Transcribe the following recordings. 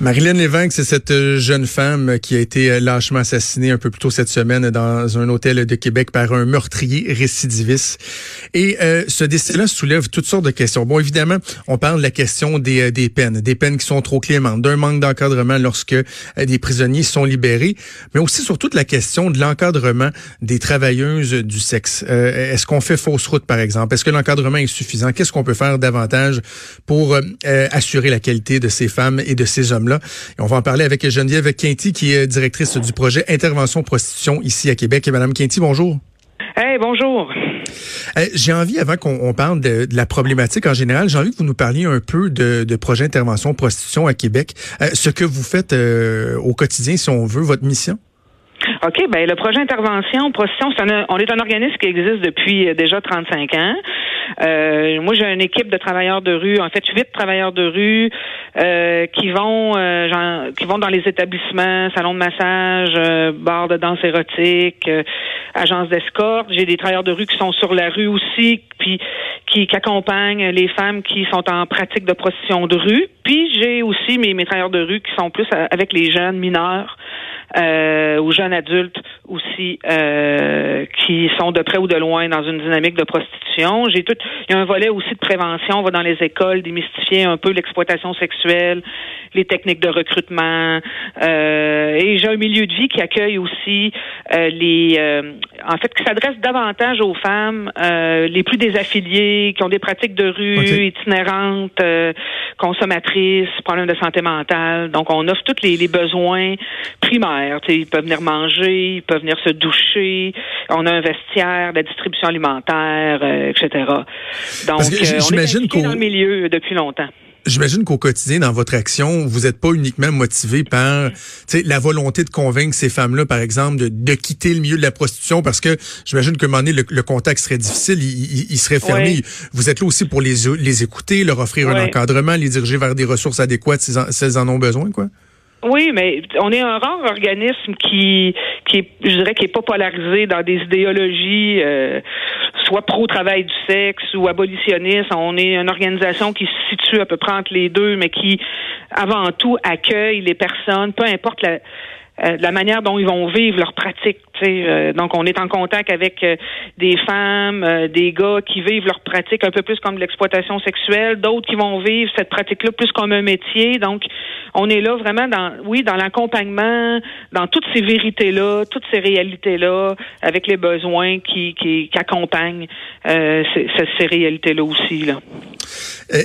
Marilyn Lévesque, c'est cette euh, jeune femme qui a été euh, lâchement assassinée un peu plus tôt cette semaine dans un hôtel de Québec par un meurtrier récidiviste. Et euh, ce décès-là soulève toutes sortes de questions. Bon, évidemment, on parle de la question des, des peines, des peines qui sont trop clémentes, d'un manque d'encadrement lorsque des prisonniers sont libérés, mais aussi surtout de la question de l'encadrement des travailleuses du sexe. Est-ce qu'on fait fausse route, par exemple? Est-ce que l'encadrement est suffisant? Qu'est-ce qu'on peut faire davantage pour assurer la qualité de ces femmes et de ces hommes et on va en parler avec Geneviève Quinty, qui est directrice du projet Intervention Prostitution ici à Québec. Et Madame Quinty, bonjour. Hey, bonjour. Euh, j'ai envie, avant qu'on parle de, la problématique en général, j'ai envie que vous nous parliez un peu de, projet Intervention Prostitution à Québec. Euh, ce que vous faites euh, au quotidien, si on veut, votre mission? OK, ben le projet Intervention Prostitution, on est un organisme qui existe depuis déjà 35 ans. Euh, moi, j'ai une équipe de travailleurs de rue, en fait, huit travailleurs de rue euh, qui vont euh, qui vont dans les établissements, salons de massage, euh, bars de danse érotique, euh, agences d'escorte. J'ai des travailleurs de rue qui sont sur la rue aussi, puis qui, qui, accompagnent les femmes qui sont en pratique de prostitution de rue. Puis j'ai aussi mes, mes travailleurs de rue qui sont plus avec les jeunes mineurs euh, ou jeunes adultes aussi euh, qui sont de près ou de loin dans une dynamique de prostitution. J'ai tout. Il y a un volet aussi de prévention. On va dans les écoles démystifier un peu l'exploitation sexuelle, les techniques de recrutement. Euh, et j'ai un milieu de vie qui accueille aussi euh, les. Euh, en fait, qui s'adresse davantage aux femmes les plus désaffiliées, qui ont des pratiques de rue itinérantes, consommatrices, problèmes de santé mentale. Donc, on offre tous les, les besoins primaires ils peuvent venir manger, ils peuvent venir se doucher. On a un vestiaire, la distribution alimentaire, euh, etc. Donc, euh, on est dans le milieu depuis longtemps. J'imagine qu'au quotidien, dans votre action, vous n'êtes pas uniquement motivé par la volonté de convaincre ces femmes-là, par exemple, de, quitter le milieu de la prostitution, parce que j'imagine qu'à un moment donné, le, contact serait difficile, il, serait fermé. Vous êtes là aussi pour les, les écouter, leur offrir un encadrement, les diriger vers des ressources adéquates si elles en ont besoin, quoi. Oui, mais on est un rare organisme qui, qui est, je dirais, qui est pas polarisé dans des idéologies, euh, soit pro-travail du sexe ou abolitionniste. On est une organisation qui se situe à peu près entre les deux, mais qui, avant tout, accueille les personnes, peu importe la, euh, la manière dont ils vont vivre leur pratique. Euh, donc, on est en contact avec euh, des femmes, euh, des gars qui vivent leur pratique un peu plus comme de l'exploitation sexuelle, d'autres qui vont vivre cette pratique-là plus comme un métier. Donc, on est là vraiment dans, oui, dans l'accompagnement, dans toutes ces vérités-là, toutes ces réalités-là, avec les besoins qui, qui, qui accompagnent ces, ces réalités-là aussi. Là.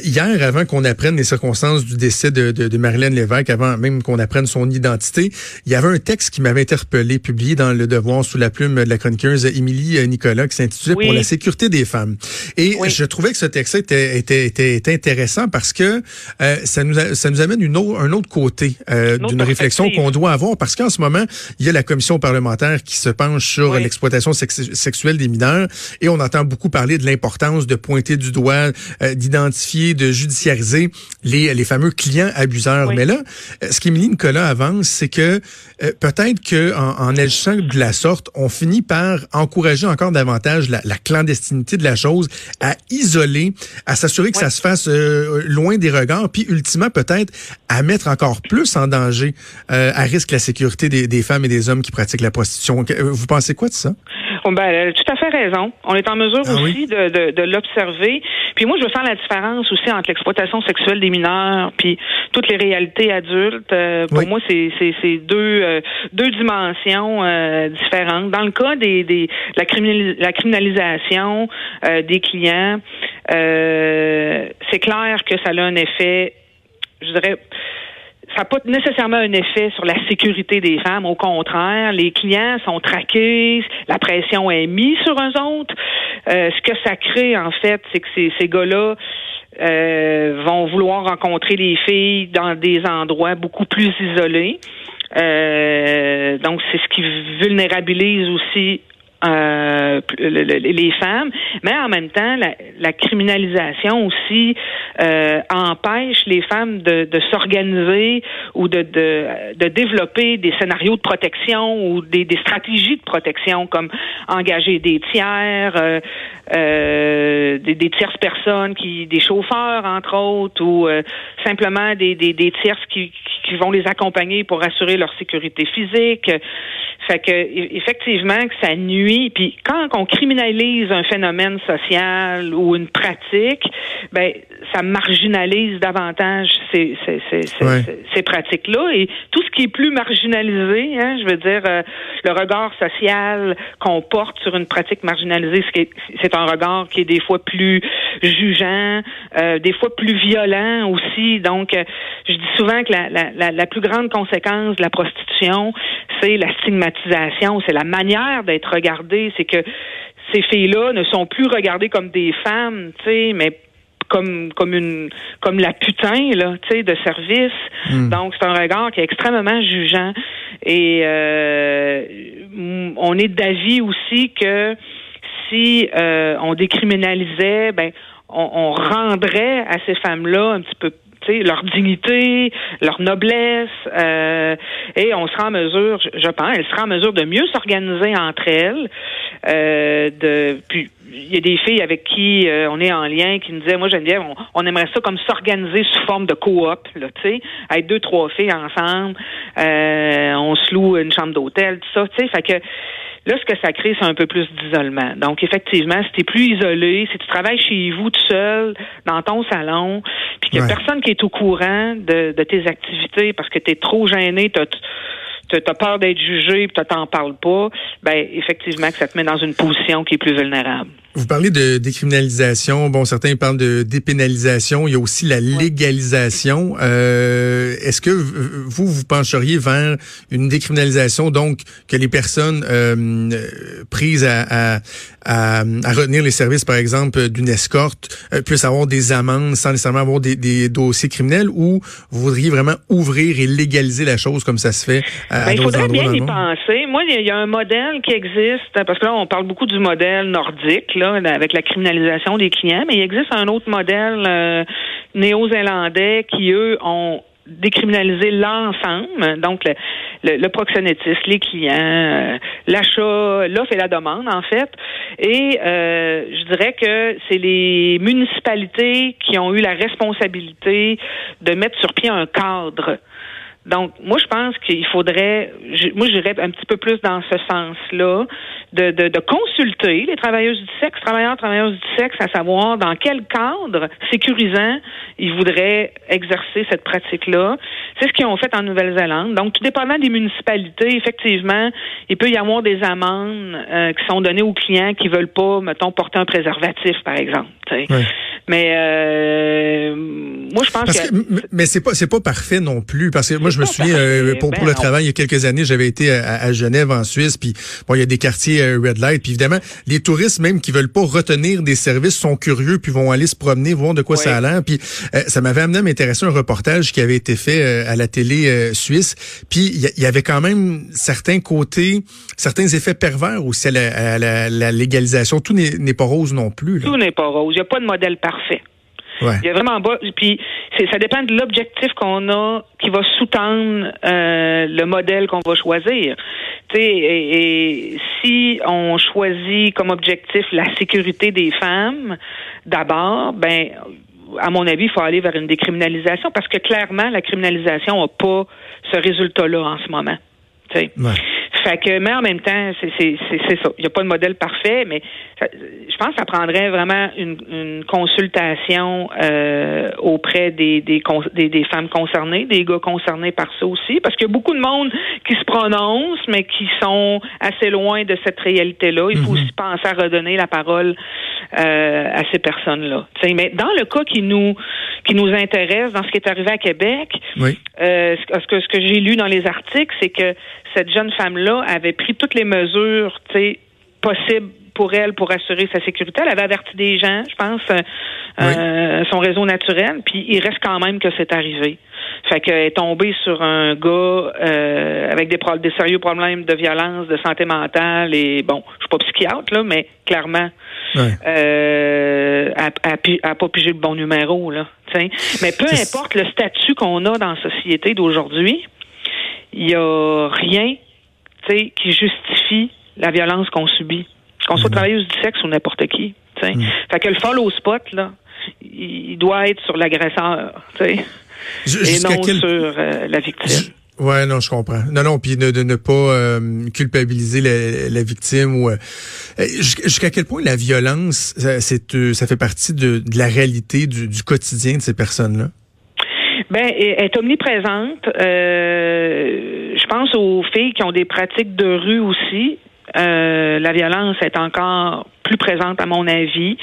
hier, avant qu'on apprenne les circonstances du décès de, de, de Lévesque, avant même qu'on apprenne son identité, il y avait un texte qui m'avait interpellé, publié dans Le Devoir sous la plume de la chroniqueuse Émilie euh, Nicolas qui s'intitulait Pour la sécurité des femmes. Et je trouvais que ce texte était, était, était, intéressant parce que euh, ça, nous ça nous amène une autre, un autre côté euh, d'une réflexion qu'on doit avoir parce qu'en ce moment, il y a la commission parlementaire qui se penche sur l'exploitation sexuelle des mineurs et on entend beaucoup parler de l'importance de pointer du doigt, d'identifier, de judiciariser les, les fameux clients abuseurs. Mais là, ce qu'Émilie Nicolas avance, c'est que peut-être que en, en agissant de la sorte, on finit par encourager encore davantage la, clandestinité de la chose, à isoler, à s'assurer que ça se fasse euh, loin des regards, puis ultimement peut-être à mettre encore plus en danger, euh, à risque la sécurité des, des, femmes et des hommes qui pratiquent la prostitution. Vous pensez quoi de ça? Oh, ben, tout à fait raison. On est en mesure ah aussi de, de, de l'observer. Puis moi, je veux faire la différence aussi entre l'exploitation sexuelle des mineurs puis toutes les réalités adultes. Euh, pour moi, c'est c'est deux euh, deux dimensions euh, différentes. Dans le cas des, des la, la criminalisation des clients, c'est clair que ça a un effet, je dirais ça n'a pas nécessairement un effet sur la sécurité des femmes. Au contraire, les clients sont traqués, la pression est mise sur eux autres. Euh, ce que ça crée, en fait, c'est que ces, ces gars-là euh, vont vouloir rencontrer les filles dans des endroits beaucoup plus isolés. Euh, donc, c'est ce qui vulnérabilise aussi euh, les femmes, mais en même temps, la, criminalisation aussi euh, empêche les femmes de, s'organiser ou de, de, développer des scénarios de protection ou des, stratégies de protection comme engager des tiers, euh, euh, des, des, tierces personnes, qui, des chauffeurs entre autres, ou simplement des, des, des tierces qui vont les accompagner pour assurer leur sécurité physique. Fait que effectivement que ça nuit. Puis quand on criminalise un phénomène social ou une pratique, ben ça marginalise davantage ces, ces, ces, ces pratiques-là. Et tout ce qui est plus marginalisé, hein, je veux dire, euh, le regard social qu'on porte sur une pratique marginalisée, c'est un regard qui est des fois plus jugeant, euh, des fois plus violent aussi. Donc, euh, je dis souvent que la, la, la, plus grande conséquence de la prostitution, c'est la stigmatisation, c'est la manière d'être regardée, c'est que ces filles-là ne sont plus regardées comme des femmes, tu sais, mais comme comme une comme la putain là, tu sais, de service. Hmm. Donc c'est un regard qui est extrêmement jugeant et euh, on est d'avis aussi que si euh, on décriminalisait, ben on, on rendrait à ces femmes-là un petit peu leur dignité, leur noblesse, euh, et on sera en mesure, je pense, elle sera en mesure de mieux s'organiser entre elles. Euh, de, puis il y a des filles avec qui euh, on est en lien qui nous disaient, moi Geneviève, on, on aimerait ça comme s'organiser sous forme de coop, là, tu sais, être deux trois filles ensemble, on se loue une chambre d'hôtel, tout ça, tu sais, fait que Là, ce que ça crée, c'est un peu plus d'isolement. Donc, effectivement, si tu es plus isolé, si tu travailles chez vous tout seul, dans ton salon, puis qu'il n'y a personne qui est au courant de, de tes activités parce que tu es trop gêné, tu as peur d'être jugé, puis tu t'en parles pas, ben effectivement que ça te met dans une position qui est plus vulnérable. Vous parlez de décriminalisation. Bon, certains parlent de dépénalisation. Il y a aussi la légalisation. Euh, Est-ce que vous, vous pencheriez vers une décriminalisation, donc que les personnes euh, prises à, à, à, à, retenir les services, par exemple, d'une escorte, euh, puissent avoir des amendes sans nécessairement avoir des, des, dossiers criminels, ou vous voudriez vraiment ouvrir et légaliser la chose comme ça se fait à, ben, Il faudrait bien y penser. Moi, il y a un modèle qui existe, parce que là, on parle beaucoup du modèle nordique, là, avec la criminalisation des clients, mais il existe un autre modèle euh, néo-zélandais qui, eux, ont décriminalisé l'ensemble, donc le, proxénétisme, les clients, euh, l'achat, l'offre et la demande, en fait. Et euh, je dirais que c'est les municipalités qui ont eu la responsabilité de mettre sur pied un cadre donc, moi, je pense qu'il faudrait, moi, j'irais un petit peu plus dans ce sens-là, de, de, de, consulter les travailleuses du sexe, travailleurs, travailleuses du sexe, à savoir dans quel cadre sécurisant ils voudraient exercer cette pratique-là. C'est ce qu'ils ont fait en Nouvelle-Zélande. Donc, tout dépendant des municipalités, effectivement, il peut y avoir des amendes euh, qui sont données aux clients qui veulent pas, mettons, porter un préservatif, par exemple. Mais euh, moi, je pense que, mais c'est pas c'est pas parfait non plus parce que moi je me souviens euh, pour, pour le ben travail il y a quelques années j'avais été à, Genève en Suisse puis bon il y a des quartiers red light. Puis évidemment les touristes même qui veulent pas retenir des services sont curieux puis vont aller se promener voir de quoi ça a l'air. Puis ça m'avait amené à m'intéresser un reportage qui avait été fait à la télé suisse. Puis il y, avait quand même certains côtés certains effets pervers aussi à la, la légalisation. Tout n'est pas rose non plus là. tout n'est pas rose. Il n'y a pas de modèle parfait. Il y a vraiment bas. Puis ça dépend de l'objectif qu'on a qui va sous-tendre euh, le modèle qu'on va choisir. Et, et, si on choisit comme objectif la sécurité des femmes, d'abord, ben à mon avis, il faut aller vers une décriminalisation parce que clairement, la criminalisation n'a pas ce résultat-là en ce moment. Ouais. Fait que, mais en même temps, c'est ça. Il n'y a pas de modèle parfait, mais je pense que ça prendrait vraiment une, une consultation euh, auprès des, des, des, femmes concernées, des gars concernés par ça aussi, parce qu'il y a beaucoup de monde qui se prononce, mais qui sont assez loin de cette réalité-là. Il faut mhm. aussi penser à redonner la parole euh, à ces personnes-là. Mais dans le cas qui nous qui nous intéresse, dans ce qui est arrivé à Québec, oui. euh, ce que ce que j'ai lu dans les articles, c'est que cette jeune femme-là avait pris toutes les mesures possibles pour elle pour assurer sa sécurité. Elle avait averti des gens, je pense, euh, euh, son réseau naturel, puis il reste quand même que c'est arrivé. Fait qu'elle est tombée sur un gars euh, avec des, des sérieux problèmes de violence, de santé mentale et bon, je suis pas psychiatre là, mais clairement, ouais. euh, elle, n'a pas pigé le bon numéro là. Mais peu importe le statut qu'on a dans la société d'aujourd'hui, il y a rien qui justifie la violence qu'on subit. Qu'on soit mm-hmm. travailleuse du sexe ou n'importe qui. Mm. Fait que le follow spot, là, il doit être sur l'agresseur. et non sur la victime. Ouais, non, je comprends. Non, non, puis de, ne pas euh, culpabiliser la, victime ou euh, jusqu'à quel point la violence, c'est euh, ça fait partie de, la réalité du, quotidien de ces personnes-là? Ben, elle est omniprésente. je pense aux filles qui ont des pratiques de rue aussi. la violence est encore plus présente à mon avis.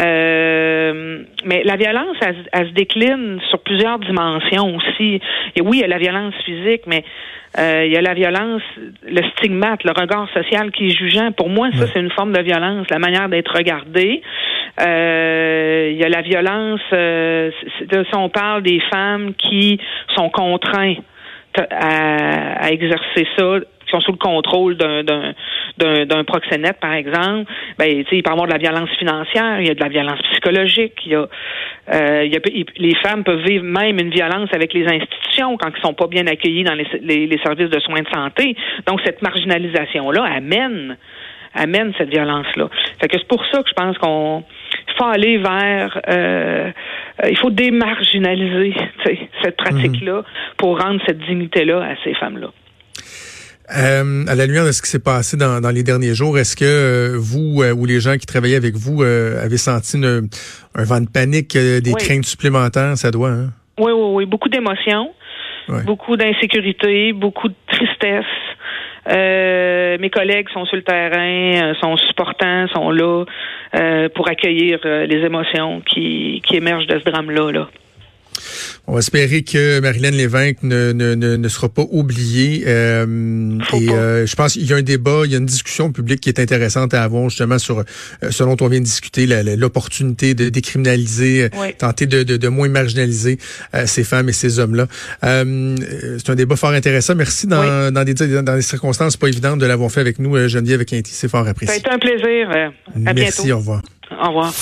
Euh, mais la violence, elle, se décline sur plusieurs dimensions aussi. Et oui, il y a la violence physique, mais euh, il y a la violence, le stigmate, le regard social qui est jugeant. Pour moi, ça, c'est une forme de violence, la manière d'être regardé. Euh, il y a la violence, si on parle des femmes qui sont contraintes à, à exercer ça sont sous le contrôle d'un proxénète, par exemple, ben, il peut y avoir de la violence financière, il y a de la violence psychologique, il y a, euh, il y a les femmes peuvent vivre même une violence avec les institutions quand ils sont pas bien accueillis dans les, les, les services de soins de santé. Donc, cette marginalisation-là amène amène cette violence-là. Fait que c'est pour ça que je pense qu'on faut aller vers euh, il faut démarginaliser cette pratique-là mhm. pour rendre cette dignité-là à ces femmes-là. Euh, à la lumière de ce qui s'est passé dans, les derniers jours, est-ce que euh, vous euh, ou les gens qui travaillaient avec vous avez senti un vent de panique, des craintes supplémentaires? Ça doit, hein? Oui, oui, oui. Beaucoup d'émotions, beaucoup d'insécurité, beaucoup de tristesse. mes collègues sont sur le terrain, sont supportants, sont là pour accueillir les émotions qui, qui émergent de ce drame-là. Là. On va espérer que Marilyn Lévesque ne, ne, ne, sera pas oubliée. Euh, et euh, je pense qu'il y a un débat, il y a une discussion publique qui est intéressante à avoir justement sur euh, ce dont on vient de discuter, l'opportunité de décriminaliser, tenter de, de, de, moins marginaliser ces femmes et ces hommes-là. c'est un débat fort intéressant. Merci dans, dans, des, dans des circonstances pas évidentes de l'avoir fait avec nous, Geneviève Quinty. C'est fort apprécié. Ça a été un plaisir. À Merci, au revoir. Au revoir.